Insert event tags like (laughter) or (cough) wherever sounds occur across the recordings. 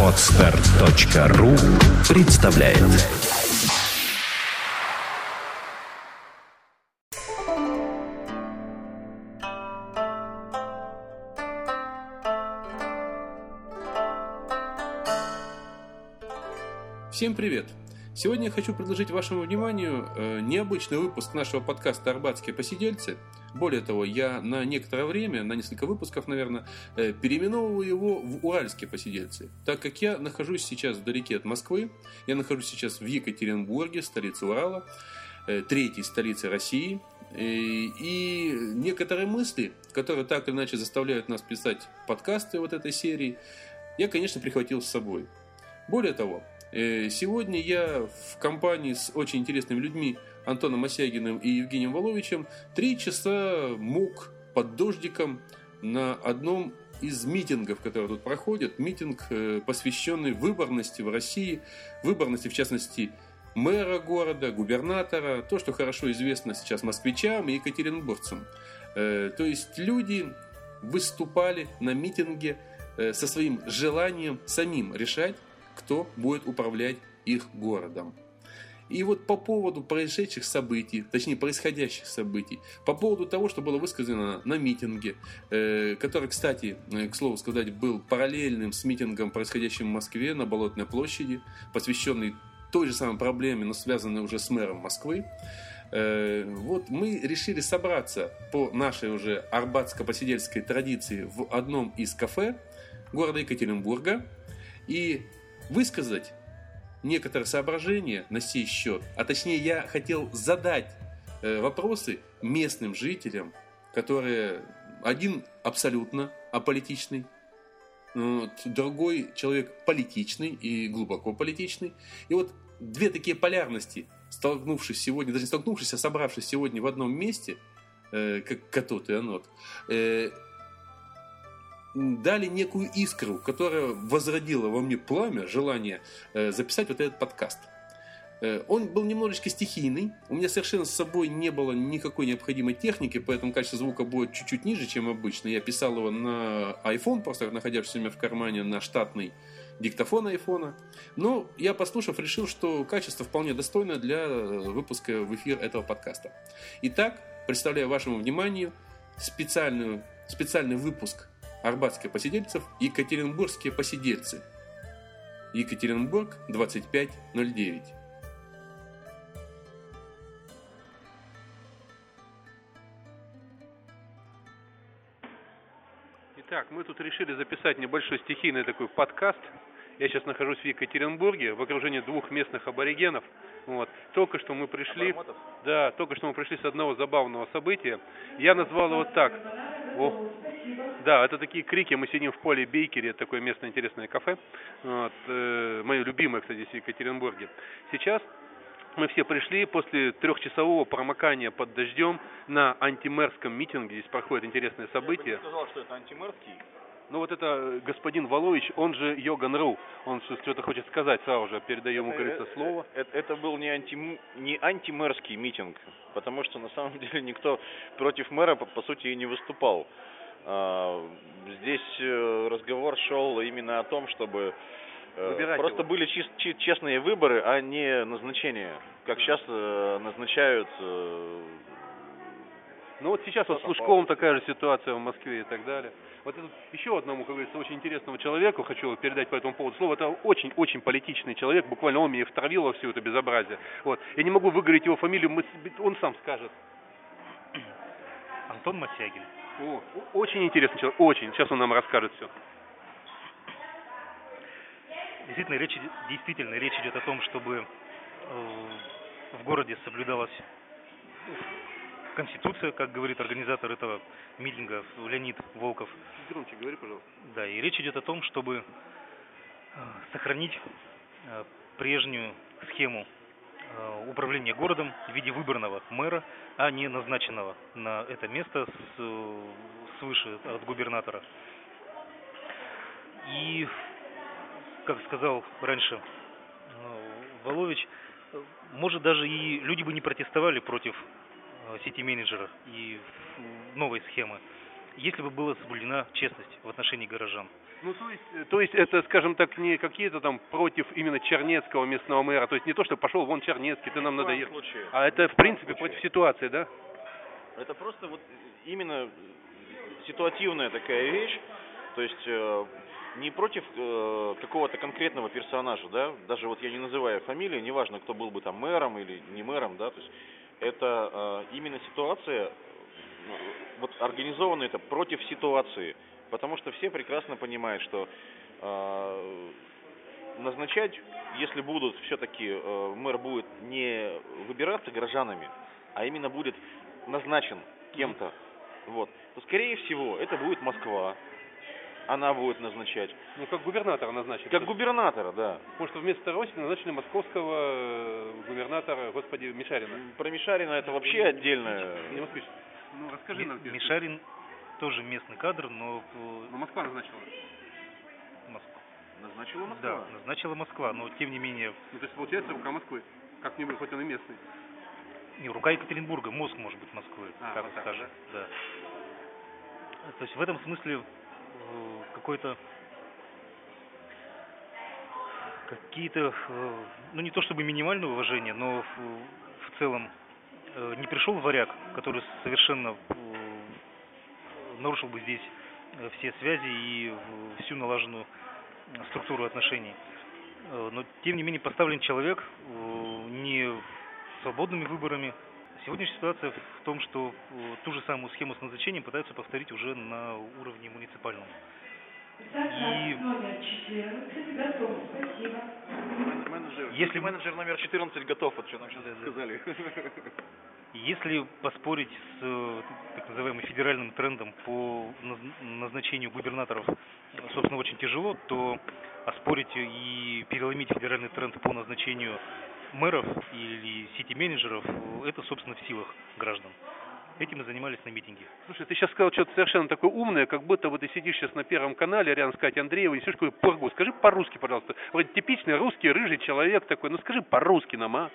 Отстар.ру представляет Всем привет! Сегодня я хочу предложить вашему вниманию э, необычный выпуск нашего подкаста «Арбатские посидельцы». Более того, я на некоторое время, на несколько выпусков, наверное, э, переименовываю его в «Уральские посидельцы», так как я нахожусь сейчас вдалеке от Москвы, я нахожусь сейчас в Екатеринбурге, столице Урала, э, третьей столице России, и некоторые мысли, которые так или иначе заставляют нас писать подкасты вот этой серии, я, конечно, прихватил с собой. Более того, Э, сегодня я в компании с очень интересными людьми Антоном Осягиным и Евгением Воловичем три часа мук под дождиком на одном из митингов, которые тут проходят. Митинг, э, посвященный выборности в России, выборности, в частности, мэра города, губернатора, то, что хорошо известно сейчас москвичам и екатеринбургцам. Э, то есть люди выступали на митинге со своим желанием самим решать, кто будет управлять их городом. И вот по поводу происшедших событий, точнее происходящих событий, по поводу того, что было высказано на митинге, э, который, кстати, э, к слову сказать, был параллельным с митингом, происходящим в Москве на Болотной площади, посвященный той же самой проблеме, но связанной уже с мэром Москвы, э, вот мы решили собраться по нашей уже арбатско-посидельской традиции в одном из кафе города Екатеринбурга и высказать некоторые соображения на сей счет, а точнее я хотел задать э, вопросы местным жителям, которые один абсолютно аполитичный, вот, другой человек политичный и глубоко политичный. И вот две такие полярности, столкнувшись сегодня, даже не столкнувшись, а собравшись сегодня в одном месте, э, как катот и анот, э, дали некую искру, которая возродила во мне пламя, желание э, записать вот этот подкаст. Э, он был немножечко стихийный. У меня совершенно с собой не было никакой необходимой техники, поэтому качество звука будет чуть-чуть ниже, чем обычно. Я писал его на iPhone, просто находясь у меня в кармане на штатный диктофон айфона. Но я, послушав, решил, что качество вполне достойное для выпуска в эфир этого подкаста. Итак, представляю вашему вниманию специальную, специальный выпуск Арбатские посидельцев, Екатеринбургские посидельцы. Екатеринбург 2509. Итак, мы тут решили записать небольшой стихийный такой подкаст. Я сейчас нахожусь в Екатеринбурге в окружении двух местных аборигенов. Вот. Только что мы пришли, да, только что мы пришли с одного забавного события. Я назвал его так. О, да, это такие крики. Мы сидим в поле Бейкере, такое местное интересное кафе. Вот, э, мое любимое, кстати, в Екатеринбурге. Сейчас мы все пришли после трехчасового промокания под дождем на антимэрском митинге. Здесь проходит интересное событие. Я бы сказал, что это антимэрский. Ну вот это господин Волович, он же Йоган Ру, он что-то хочет сказать сразу же, передаю ему, говорится, э, слово. Это, это был не, анти, не антимэрский митинг, потому что на самом (laughs) деле никто против мэра, по, по сути, и не выступал. А, здесь э, разговор шел именно о том, чтобы э, Выбирать просто его. были чист, честные выборы, а не назначения, как сейчас э, назначают. Ну вот сейчас вот с Лужковым такая же ситуация в Москве и так далее. Вот это еще одному, как говорится, очень интересному человеку хочу передать по этому поводу слово. Это очень-очень политичный человек, буквально он меня втравил во все это безобразие. Вот. Я не могу выговорить его фамилию, он сам скажет. Антон Масягин. О, очень интересный человек, очень. Сейчас он нам расскажет все. Действительно, речь, действительно, речь идет о том, чтобы э, в городе соблюдалась Конституция, как говорит организатор этого митинга Леонид Волков. Громче говори, пожалуйста. Да, и речь идет о том, чтобы э, сохранить э, прежнюю схему управления городом в виде выбранного мэра, а не назначенного на это место с, свыше от губернатора. И, как сказал раньше э, Волович, может даже и люди бы не протестовали против э, сети менеджера и новой схемы. если бы была соблюдена честность в отношении горожан. Ну, то есть, э, то есть это, скажем так, не какие-то там против именно Чернецкого местного мэра, то есть не то, что пошел вон Чернецкий, ты нам надоел, случае. а это, в принципе, случае. против ситуации, да? Это просто вот именно ситуативная такая вещь, то есть э, не против э, какого-то конкретного персонажа, да, даже вот я не называю фамилии, неважно, кто был бы там мэром или не мэром, да, то есть это э, именно ситуация, э, вот организовано это против ситуации, потому что все прекрасно понимают, что э, назначать, если будут все-таки э, мэр будет не выбираться горожанами, а именно будет назначен кем-то, вот, то скорее всего это будет Москва, она будет назначать, Ну, как губернатора назначили. как губернатора, да. Потому что вместо Росина назначили московского э, губернатора, господи, Мишарина. Про Мишарина это вообще отдельное. Не. Ну, расскажи нам. Мишарин тоже местный кадр, но э, Ну, Москва назначила. Москва. Назначила Да, назначила Москва, но тем не менее, Ну, то есть, получается, рука Москвы. Как-нибудь, хоть он и местный. не, рука Екатеринбурга, мозг может быть Москвы, А, так вот скажем, да. То есть в этом смысле э, какой-то какие-то, э, ну не то чтобы минимальное уважение, но в, в целом не пришел варяг, который совершенно нарушил бы здесь э, все связи и всю налаженную э, структуру отношений. Э, Но тем не менее поставлен человек не свободными выборами. Сегодняшняя ситуация в том, что ту же самую схему с назначением пытаются повторить уже на уровне муниципальном. И номер 14 готов. Спасибо. Менеджер, Если- менеджер номер 14 готов, вот что нам сейчас сказали. (laughs) Если поспорить с э, так называемым федеральным трендом по наз- назначению губернаторов, собственно, очень тяжело, то оспорить и переломить федеральный тренд по назначению мэров или сити-менеджеров, э, это, собственно, в силах граждан. Этим и занимались на митинге. Слушай, ты сейчас сказал что-то совершенно такое умное, как будто вот ты сидишь сейчас на Первом канале, рядом с Катей Андреевой, и несешь какую пургу. Скажи по-русски, пожалуйста. Вроде типичный русский, рыжий человек такой. Ну, скажи по-русски нам, а?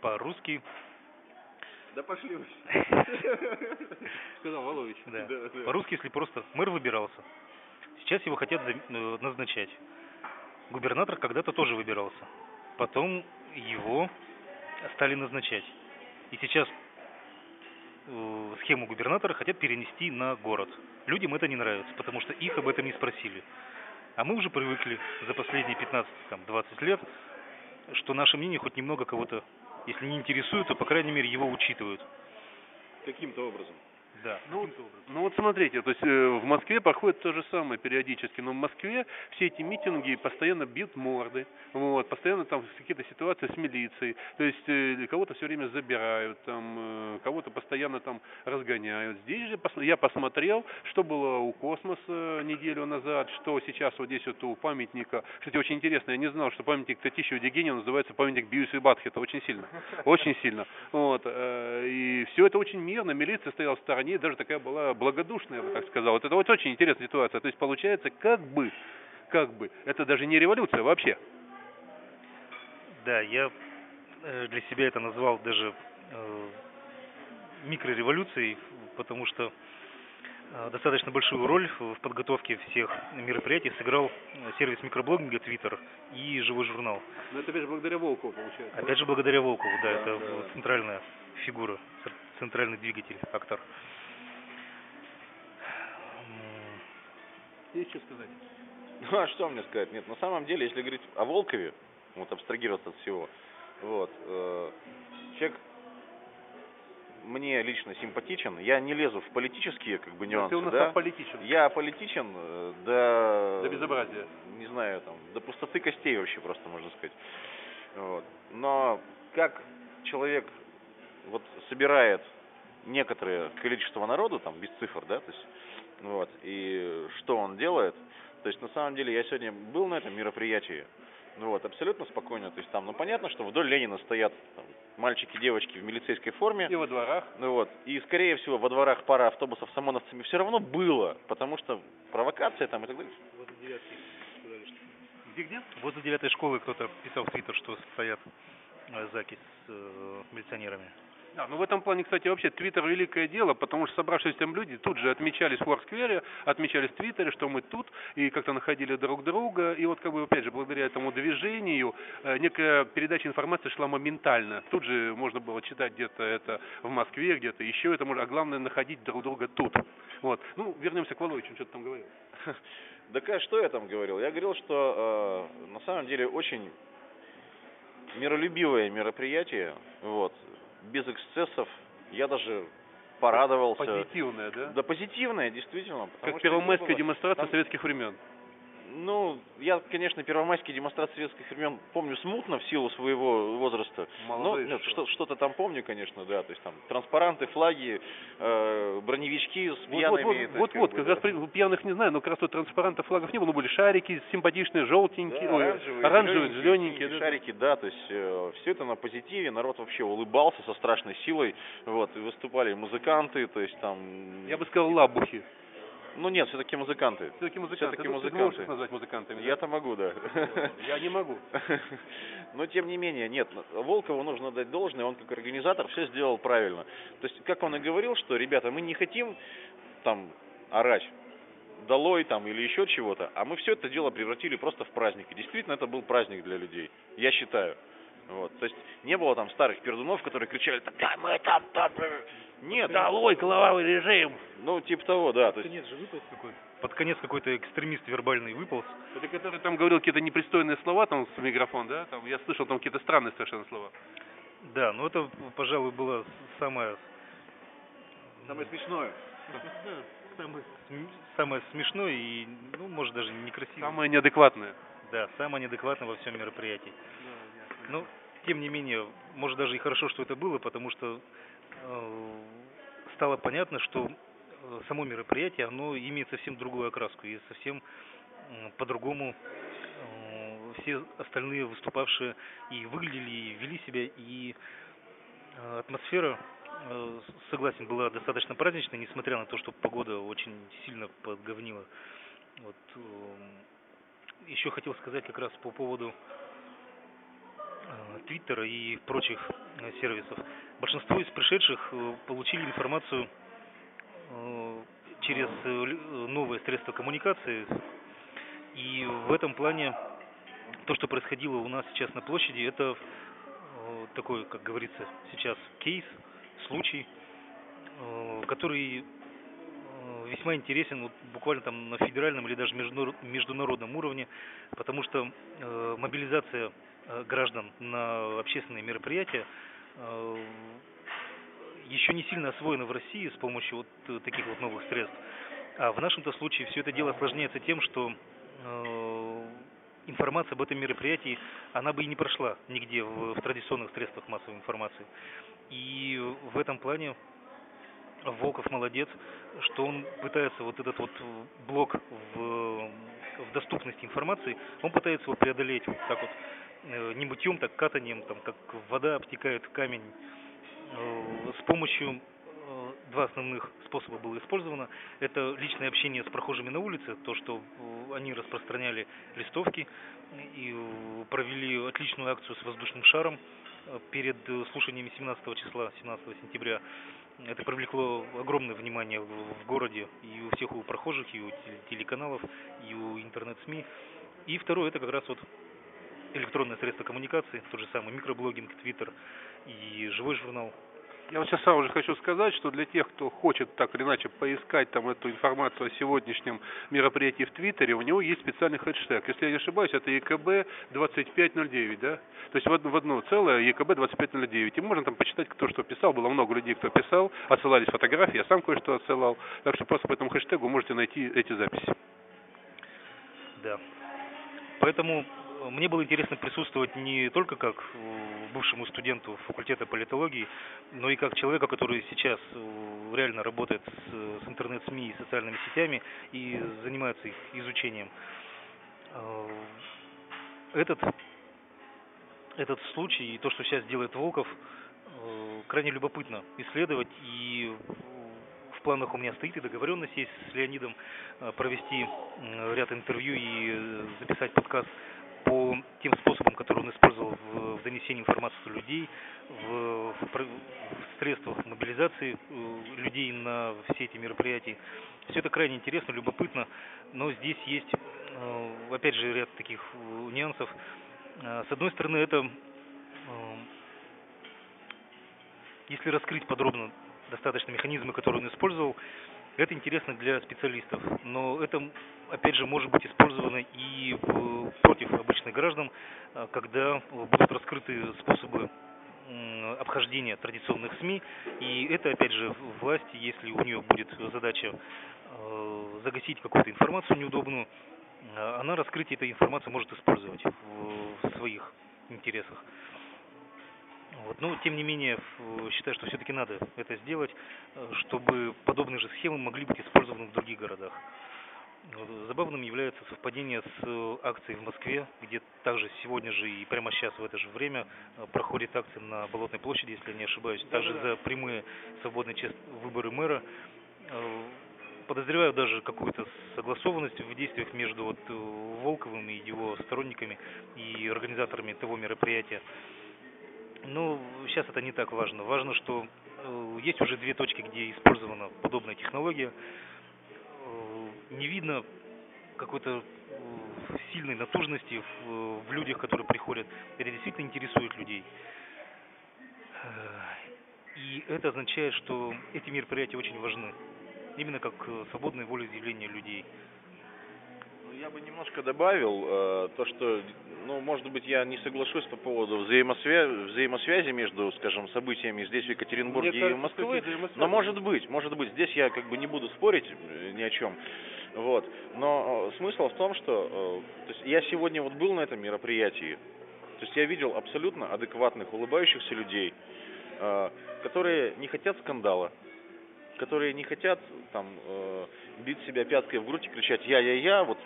По-русски, Да пошли вы. (laughs) Сказал Волович. да. По-русски, если просто мэр выбирался. Сейчас его хотят э, назначать. Губернатор когда-то тоже выбирался. Потом его стали назначать. И сейчас э, схему губернатора хотят перенести на город. Людям это не нравится, потому что их об этом не спросили. А мы уже привыкли за последние 15-20 лет, что наше мнение хоть немного кого-то, если не интересует, то, по крайней мере, его учитывают. Каким-то образом. Да, Ну. Ну вот смотрите, то есть э, в Москве проходит то же самое периодически, но в Москве все эти митинги постоянно бьют морды, вот, постоянно там какие-то ситуации с милицией, то есть э, кого-то все время забирают, там, э, кого-то постоянно там разгоняют. Здесь же пос- я посмотрел, что было у Космоса неделю назад, что сейчас вот здесь вот у памятника. Кстати, очень интересно, я не знал, что памятник Татищеву Дегенину называется памятник Биусу и Батхета, очень сильно, очень сильно. Вот, э, и все это очень мирно, милиция стояла в стороне, даже такая была благодушная, я бы так сказал. Вот это вот очень интересная ситуация. То есть получается, как бы, как бы, это даже не революция вообще. Да, я э, для себя это назвал даже э, микрореволюцией, потому что э, достаточно большую роль в подготовке всех мероприятий сыграл сервис микроблогинга Twitter и живой журнал. Но это опять же благодаря Волкову получается. Опять же благодаря Волкову, да, Да, это да. центральная фигура, центральный двигатель, актор. М, Есть что сказать? Ну а что мне сказать? Нет, на самом деле, если говорить о Волкове, вот абстрагироваться от всего, вот, э, человек мне лично симпатичен. Я не лезу в политические как бы нюансы, Ты у нас да? аполитичен. Я политичен э, до... До безобразия. Не знаю, там, до пустоты костей вообще просто, можно сказать. Вот. Но как человек вот собирает некоторое количество народу, там, без цифр, да, то есть, вот, и что он делает, то есть, на самом деле, я сегодня был на этом мероприятии, ну вот, абсолютно спокойно, то есть, там, ну, понятно, что вдоль Ленина стоят там, мальчики, девочки в милицейской форме, И во дворах. ну вот. И, скорее всего, во дворах пара автобусов с ОМОНовцами все равно было, потому что провокация там и так далее. Возле девятки сказали, что- Где-где? Возле девятой школы кто-то писал в Твиттер, что стоят э, заки с э, милиционерами. Да, ну в этом плане, кстати, вообще Твиттер великое дело, потому что собравшиеся там люди тут же отмечались в Форсквере, отмечались в Твиттере, что мы тут, и как-то находили друг друга, и вот как бы опять же благодаря этому движению э, некая передача информации шла моментально. Тут же можно было читать где-то это в Москве, где-то еще это можно, а главное находить друг друга тут. Вот. Ну, вернемся к Володичу, что ты там говорил. (laughs) Да что я там говорил? Я говорил, что э, на самом деле очень миролюбивое мероприятие, вот, без эксцессов. Я даже порадовался. Позитивное, да? Да позитивное, действительно. Как первомайская было- демонстрация там- советских времен. Ну, я, конечно, первомайские демонстрации советских времен помню смутно в силу своего возраста. Молодой Но нет, что? что, что-то там помню, конечно, да. То есть там транспаранты, флаги, э, броневички с Вот, пьяными. вот, вот, есть, вот, как вот, как да. раз при- пьяных не знаю, но как раз вот транспарантов, флагов не было, но были шарики симпатичные, желтенькие, Да, ой, оранжевые, оранжевые, зелененькие, да. шарики, да, то есть все это на позитиве, народ вообще улыбался со страшной силой, вот, и выступали музыканты, то есть там... Я бы сказал лабухи. Ну нет, все-таки музыканты. Все-таки музыканты. Всё-таки Ну, ты музыканты. их назвать музыкантами? да? Я-то могу, да. (laughs) Я не могу. (laughs) Но тем не менее, нет, Волкову нужно дать должное, он как организатор все сделал правильно. То есть, как он и говорил, что, ребята, мы не хотим там орать, долой там или еще чего-то, а мы все это дело превратили просто в праздник. И действительно, это был праздник для людей, я считаю. Вот, то есть не было там старых пердунов, которые кричали, да мы там, там, э». Нет, Долой, кровавый режим! ну типа того, да, то есть конец же выполз какой Под конец какой-то экстремист вербальный выполз. Это который там говорил какие-то непристойные слова там в микрофон, да? Там, я слышал там какие-то странные совершенно слова. Да, ну это, пожалуй, было самое... самое смешное. Самое, самое смешное и, ну, может, даже некрасивое. Самые неадекватные. Да, самое неадекватное во всем мероприятии. Ну, тем не менее, может даже и хорошо, что это было, потому что э, стало понятно, что э, само мероприятие, оно имеет совсем другую окраску и совсем по-другому э, все остальные выступавшие и выглядели, и вели себя, и э, атмосфера, согласен, была достаточно праздничная, несмотря на то, что погода очень сильно подговнила. Вот, еще хотел сказать как раз по поводу Твиттера и прочих сервисов. Большинство из пришедших э, получили информацию э, через э, новые средства коммуникации. И в этом плане то, что происходило у нас сейчас на площади, это такой, как говорится сейчас, кейс, случай, который весьма интересен вот буквально там на федеральном или даже международ- международном уровне, потому что мобилизация граждан на общественные мероприятия еще не сильно освоена в России с помощью вот э, таких вот новых средств. А в нашем-то случае все это дело осложняется тем, что э, информация об этом мероприятии, она бы и не прошла нигде в, в традиционных средствах массовой информации. И в этом плане Волков молодец, что он пытается вот этот вот блок в, в доступности информации, он пытается его преодолеть вот так вот, э, не мытьем, так катанием, там, как вода обтекает камень. Э, С помощью э, два основных способа было использовано. Это личное общение с прохожими на улице, то, что э, они распространяли листовки и э, провели отличную акцию с воздушным шаром э, перед э, слушаниями 17 числа, 17 сентября. Это привлекло огромное внимание в, городе и у всех у прохожих, и у теле- телеканалов, и у интернет-СМИ. И второе, это как раз вот электронное средство коммуникации, тот же самый микроблогинг, твиттер и живой журнал. Я вот сейчас сразу же хочу сказать, что для тех, кто хочет так или иначе поискать там эту информацию о сегодняшнем мероприятии в Твиттере, у него есть специальный хэштег. Если я не ошибаюсь, это ЕКБ 2509, да? То есть в одно, в одно целое ЕКБ 2509. И можно там почитать, кто что писал. Было много людей, кто писал, отсылались фотографии, я сам кое-что отсылал. Так что просто по этому хэштегу можете найти эти записи. Да. Поэтому мне было интересно присутствовать не только как э, бывшему студенту факультета политологии, но и как человека, который сейчас э, реально работает с, с интернет-СМИ и социальными сетями и занимается их изучением. Э, Этот, этот случай и то, что сейчас делает Волков, крайне любопытно исследовать и в планах у меня стоит и договоренность есть с Леонидом провести ряд интервью и записать подкаст по тем способам, которые он использовал в, в донесении информации людей, в, в, в средствах мобилизации э, людей на все эти мероприятия. Все это крайне интересно, любопытно, но здесь есть, э, опять же, ряд таких э, нюансов. С одной стороны, это, если раскрыть подробно достаточно механизмы, которые он использовал, это интересно для специалистов, но это, опять же, может быть использовано и против обычных граждан, а, когда будут раскрыты способы обхождения традиционных СМИ, и это, опять же, власти, если у нее будет задача а, загасить какую-то информацию неудобную, а, она раскрытие этой информации может использовать в своих интересах. Вот. Но, тем не менее, считаю, что все-таки надо это сделать, э, чтобы подобные же схемы могли быть использованы в других городах. Забавным является совпадение с э, акцией в Москве, где также сегодня же и прямо сейчас в это же время э, проходит акция на Болотной площади, если я не ошибаюсь, также за прямые свободные выборы мэра. Подозреваю даже какую-то согласованность в действиях между вот Волковым и его сторонниками и организаторами того мероприятия. Ну, сейчас это не так важно. Важно, что э, есть уже две точки, где использована подобная технология. Э, не видно какой-то э, сильной натужности в, людях, которые приходят. Это действительно интересует людей. И это означает, что эти мероприятия очень важны. Именно как свободное волеизъявление людей я бы немножко добавил э, то, что, ну, может быть, я не соглашусь по поводу взаимосвязи, взаимосвязи между, скажем, событиями здесь в Екатеринбурге Мне и кажется, Москвы, но может быть, может быть, здесь я как бы не буду спорить э, ни о чем. Вот. Но э, смысл в том, что э, то есть я сегодня вот был на этом мероприятии, то есть я видел абсолютно адекватных, улыбающихся людей, э, которые не хотят скандала, которые не хотят там э, бить себя пяткой в грудь и кричать я я я вот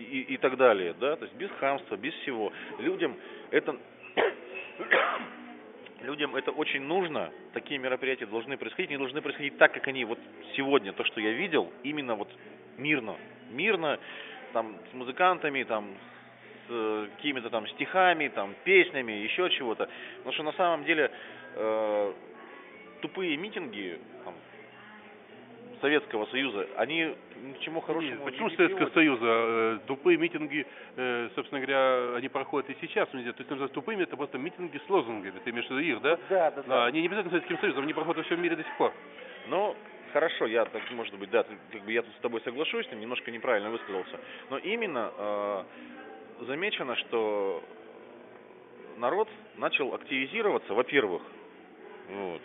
и, и так далее, да, то есть без хамства, без всего. Людям это (coughs) людям это очень нужно, такие мероприятия должны происходить, они должны происходить так, как они вот сегодня, то, что я видел, именно вот мирно, мирно, там, с музыкантами, там, с э, какими-то там стихами, там, песнями, еще чего-то. Потому что на самом деле э, тупые митинги, там, Советского Союза, они чему хорошему почему не Советского Союза? Э, тупые митинги, э, собственно говоря, они проходят и сейчас. То есть, называть тупыми, это просто митинги с лозунгами. Ты имеешь в виду их, да? Да, да, да. Они не обязательно Советским Союзом, они проходят во всем мире до сих пор. Но хорошо, я так, может быть, да, как бы я тут с тобой соглашусь, немножко неправильно высказался. Но именно э, замечено, что народ начал активизироваться, во-первых, вот,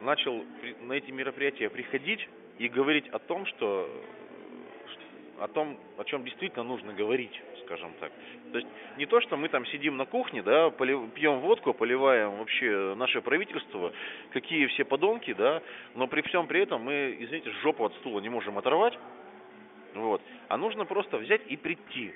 начал на эти мероприятия приходить и говорить о том, что о том, о чем действительно нужно говорить, скажем так. То есть не то, что мы там сидим на кухне, да, полив, пьем водку, поливаем вообще наше правительство, какие все подонки, да, но при всем при этом мы, извините, жопу от стула не можем оторвать, вот, а нужно просто взять и прийти.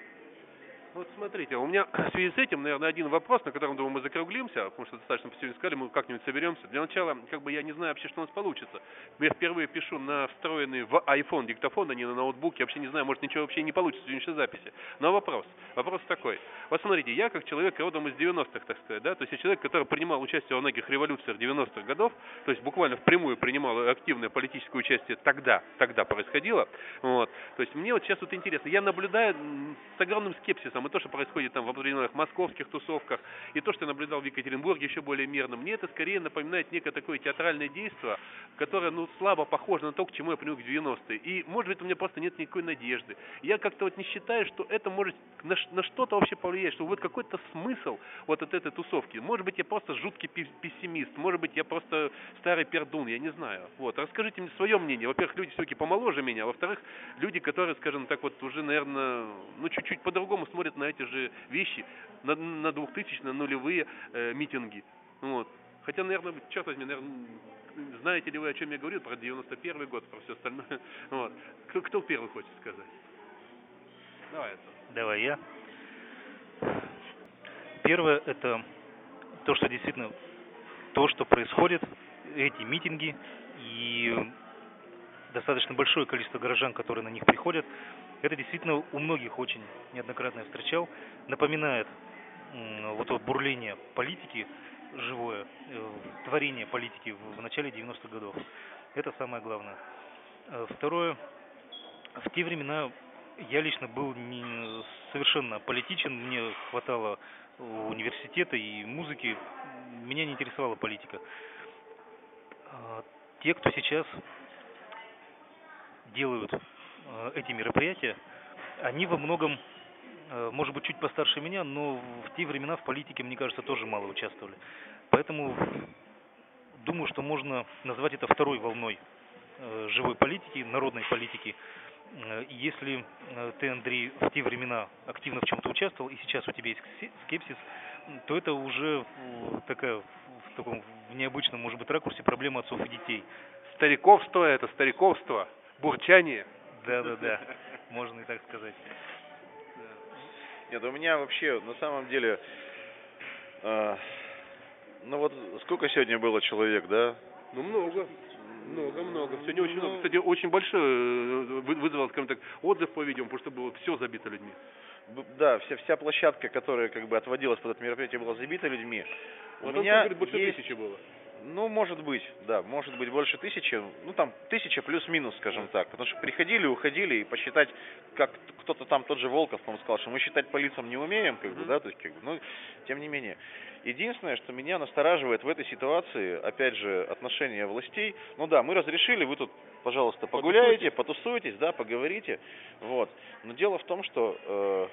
Вот смотрите, у меня (clears throat) в связи с этим, наверное, один вопрос, на котором, думаю, мы закруглимся, потому что достаточно сегодня сказали, мы как-нибудь соберемся. Для начала, как бы я не знаю вообще, что у нас получится. Я впервые пишу на встроенный в iPhone диктофон, а не на ноутбуке. Я вообще не знаю, может ничего вообще не получится в сегодняшней записи. Но вопрос. Вопрос такой. Вот смотрите, я как человек родом из 90-х, так сказать, да, то есть я человек, который принимал участие во многих революциях 90-х годов, то есть буквально впрямую принимал активное политическое участие тогда, тогда происходило. Вот. То есть мне вот сейчас вот интересно, я наблюдаю с огромным скепсисом и то, что происходит там в определенных московских тусовках, и то, что я наблюдал в Екатеринбурге еще более мирно, мне это скорее напоминает некое такое театральное действие, которое, ну, слабо похоже на то, к чему я привык в 90-е. И, может быть, у меня просто нет никакой надежды. Я как-то вот не считаю, что это может на, на что-то вообще повлиять, что вот какой-то смысл вот от этой тусовки. Может быть, я просто жуткий пессимист, может быть, я просто старый пердун, я не знаю. Вот, расскажите мне свое мнение. Во-первых, люди все-таки помоложе меня, а во-вторых, люди, которые, скажем так, вот уже, наверное, ну, чуть-чуть по-другому смотрят на эти же вещи, на, на 2000 на нулевые э, митинги. Вот. Хотя, наверное, черт возьми, наверное, знаете ли вы, о чем я говорю, про 91 год, про все остальное. (laughs) Вот. Кто, кто первый хочет сказать? Давай это. Давай я. Первое – это то, что действительно, то, что происходит, эти митинги и достаточно большое количество горожан, которые на них приходят, Это действительно у многих очень неоднократно я встречал. Напоминает вот это бурление политики живое, э, творение политики в, начале 90-х годов. Это самое главное. Э, Второе, в те времена я лично был не совершенно политичен, мне хватало университета и музыки, меня не интересовала политика. А, Те, кто сейчас делают э, эти мероприятия, они во многом, э, может быть, чуть постарше меня, но в те времена в политике, мне кажется, тоже мало участвовали. Поэтому думаю, что можно назвать это второй волной э, живой политики, народной политики. Э, Если э, ты, Андрей, в те времена активно в чем-то участвовал, и сейчас у тебя есть скепсис, то это уже э, такая в таком в необычном, может быть, ракурсе проблема отцов и детей. Стариковство это стариковство, бурчание. Да-да-да, можно и так сказать. Нет, у меня вообще на самом деле, э, ну вот сколько сегодня было человек, да? Ну, много. Много, много. Сегодня очень Ну, много. Кстати, очень большой э, вы- вызвал, скажем так, отзыв по видео, потому что было все забито людьми. Да, вся, вся площадка, которая как бы отводилась под это мероприятие, была забита людьми. У Вот меня говорит, больше есть, тысячи было. Ну, может быть, да, может быть больше тысячи, ну, там, тысяча плюс-минус, скажем так, потому что приходили, уходили, и посчитать, как кто-то там, тот же Волков, по-моему, сказал, что мы считать по лицам не умеем, как бы, да, то есть, как бы, ну, тем не менее. Единственное, что меня настораживает в этой ситуации, опять же, отношение властей, ну да, мы разрешили, вы тут, пожалуйста, погуляете, потусуйтесь, да, поговорите, вот. Но дело в том, что, э,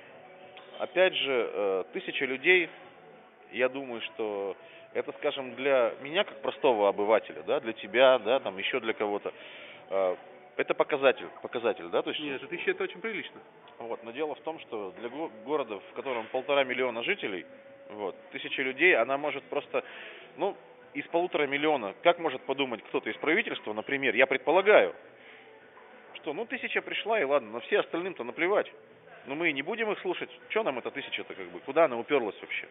опять же, э, тысяча людей, я думаю, что это, скажем, для меня как простого обывателя, да, для тебя, да, там еще для кого-то, э, это показатель, показатель, да, то есть, Нет, тысяча это очень прилично. вот, но дело в том, что для го- города, в котором полтора миллиона жителей, вот, тысяча людей, она может просто, ну, из полутора миллиона, как может подумать кто-то из правительства, например, я предполагаю, что, ну, тысяча пришла, и ладно, но все остальным-то наплевать. Ну, мы и не будем их слушать. Что нам эта тысяча-то, как бы, куда она уперлась вообще?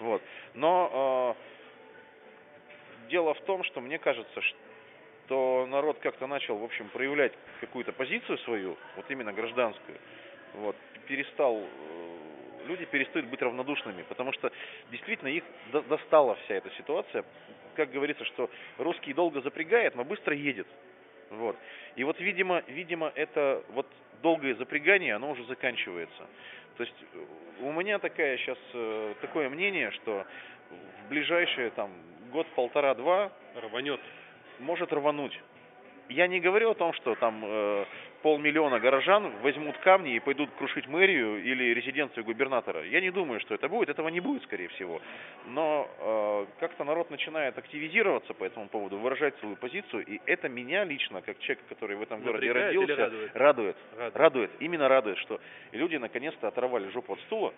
Вот. Но э, дело в том, что мне кажется, что народ как-то начал, в общем, проявлять какую-то позицию свою, вот именно гражданскую. Вот. Перестал, э, люди перестают быть равнодушными, потому что действительно их до- достала вся эта ситуация. Как говорится, что русский долго запрягает, но быстро едет. Вот. И вот, видимо, видимо, это вот долгое запрягание, оно уже заканчивается. То есть э, у меня такая сейчас такое мнение, что в ближайшие там год, полтора, два Рванет. может рвануть. Я не говорю о том, что там э, полмиллиона горожан возьмут камни и пойдут крушить мэрию или резиденцию губернатора. Я не думаю, что это будет. Этого не будет, скорее всего. Но э, как-то народ начинает активизироваться по этому поводу, выражать свою позицию. И это меня лично, как человека, который в этом городе родился, радует? радует. Радует. Радует. Именно радует, что люди наконец-то оторвали жопу от стула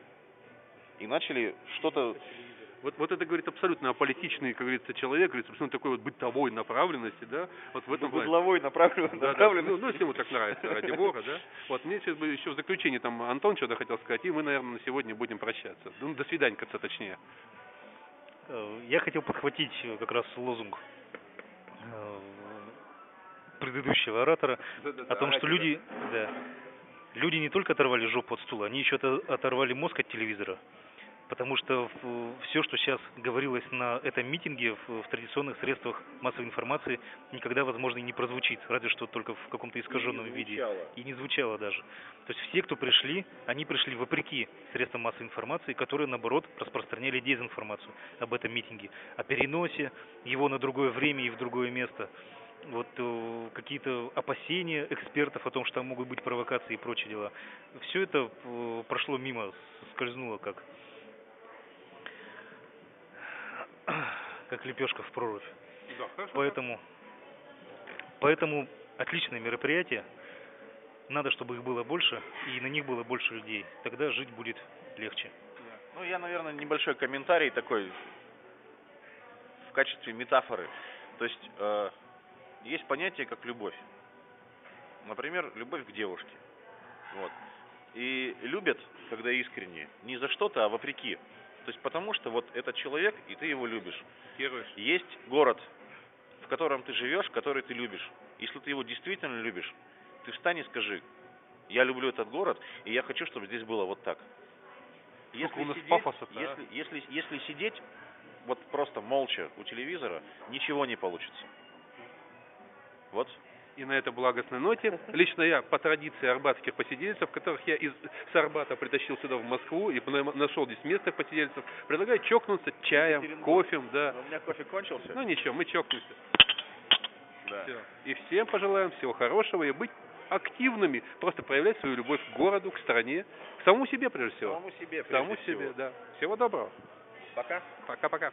и начали что-то Вот, вот это говорит абсолютно аполитичный, как говорится, человек, говорит, собственно, такой вот бытовой направленности, да, вот в этом плане. узловой направлен, Да, да. направленности. Ну, ну, если ему так нравится, ради бога, да. Вот, мне сейчас бы еще в заключение там Антон что-то хотел сказать, и мы, наверное, на сегодня будем прощаться. Ну, до свидания, точнее. Э, Я хотел подхватить как раз лозунг э, предыдущего оратора о том, что люди, да, люди не только оторвали жопу от стула, они еще ото- оторвали мозг от телевизора. Потому что все, что сейчас говорилось на этом митинге в, в традиционных средствах массовой информации, никогда, возможно, и не прозвучит, разве что только в каком-то искаженном виде. И не звучало даже. То есть все, кто пришли, они пришли вопреки средствам массовой информации, которые, наоборот, распространяли дезинформацию об этом митинге, о переносе его на другое время и в другое место. Вот э, какие-то опасения экспертов о том, что там могут быть провокации и прочие дела. Все это э, прошло мимо, скользнуло как как лепешка в прорубь. Да, хорошо. Поэтому, поэтому отличное мероприятие. Надо, чтобы их было больше, и на них было больше людей. Тогда жить будет легче. Ну, я, наверное, небольшой комментарий такой в качестве метафоры. То есть э, есть понятие как любовь. Например, любовь к девушке. Вот. И любят, когда искренне, не за что-то, а вопреки. То есть потому что вот этот человек, и ты его любишь. Первый. Есть город, в котором ты живешь, который ты любишь. Если ты его действительно любишь, ты встань и скажи, Я люблю этот город, и я хочу, чтобы здесь было вот так. Нас сидеть, пафоса-то, а? если, если, если сидеть вот просто молча у телевизора, ничего не получится. Вот. И на этой благостной ноте лично я по традиции арбатских посидельцев, которых я из с Арбата притащил сюда в Москву и на- нашел здесь местных посидельцев, предлагаю чокнуться чаем, кофем, да. Но у меня кофе кончился. Ну ничего, мы чокнемся. да. Всё. И всем пожелаем всего хорошего и быть активными, просто проявлять свою любовь к городу, к стране, к самому себе прежде всего. Самому себе, К самому прежде всего. себе, да. Всего доброго. Пока. Пока-пока.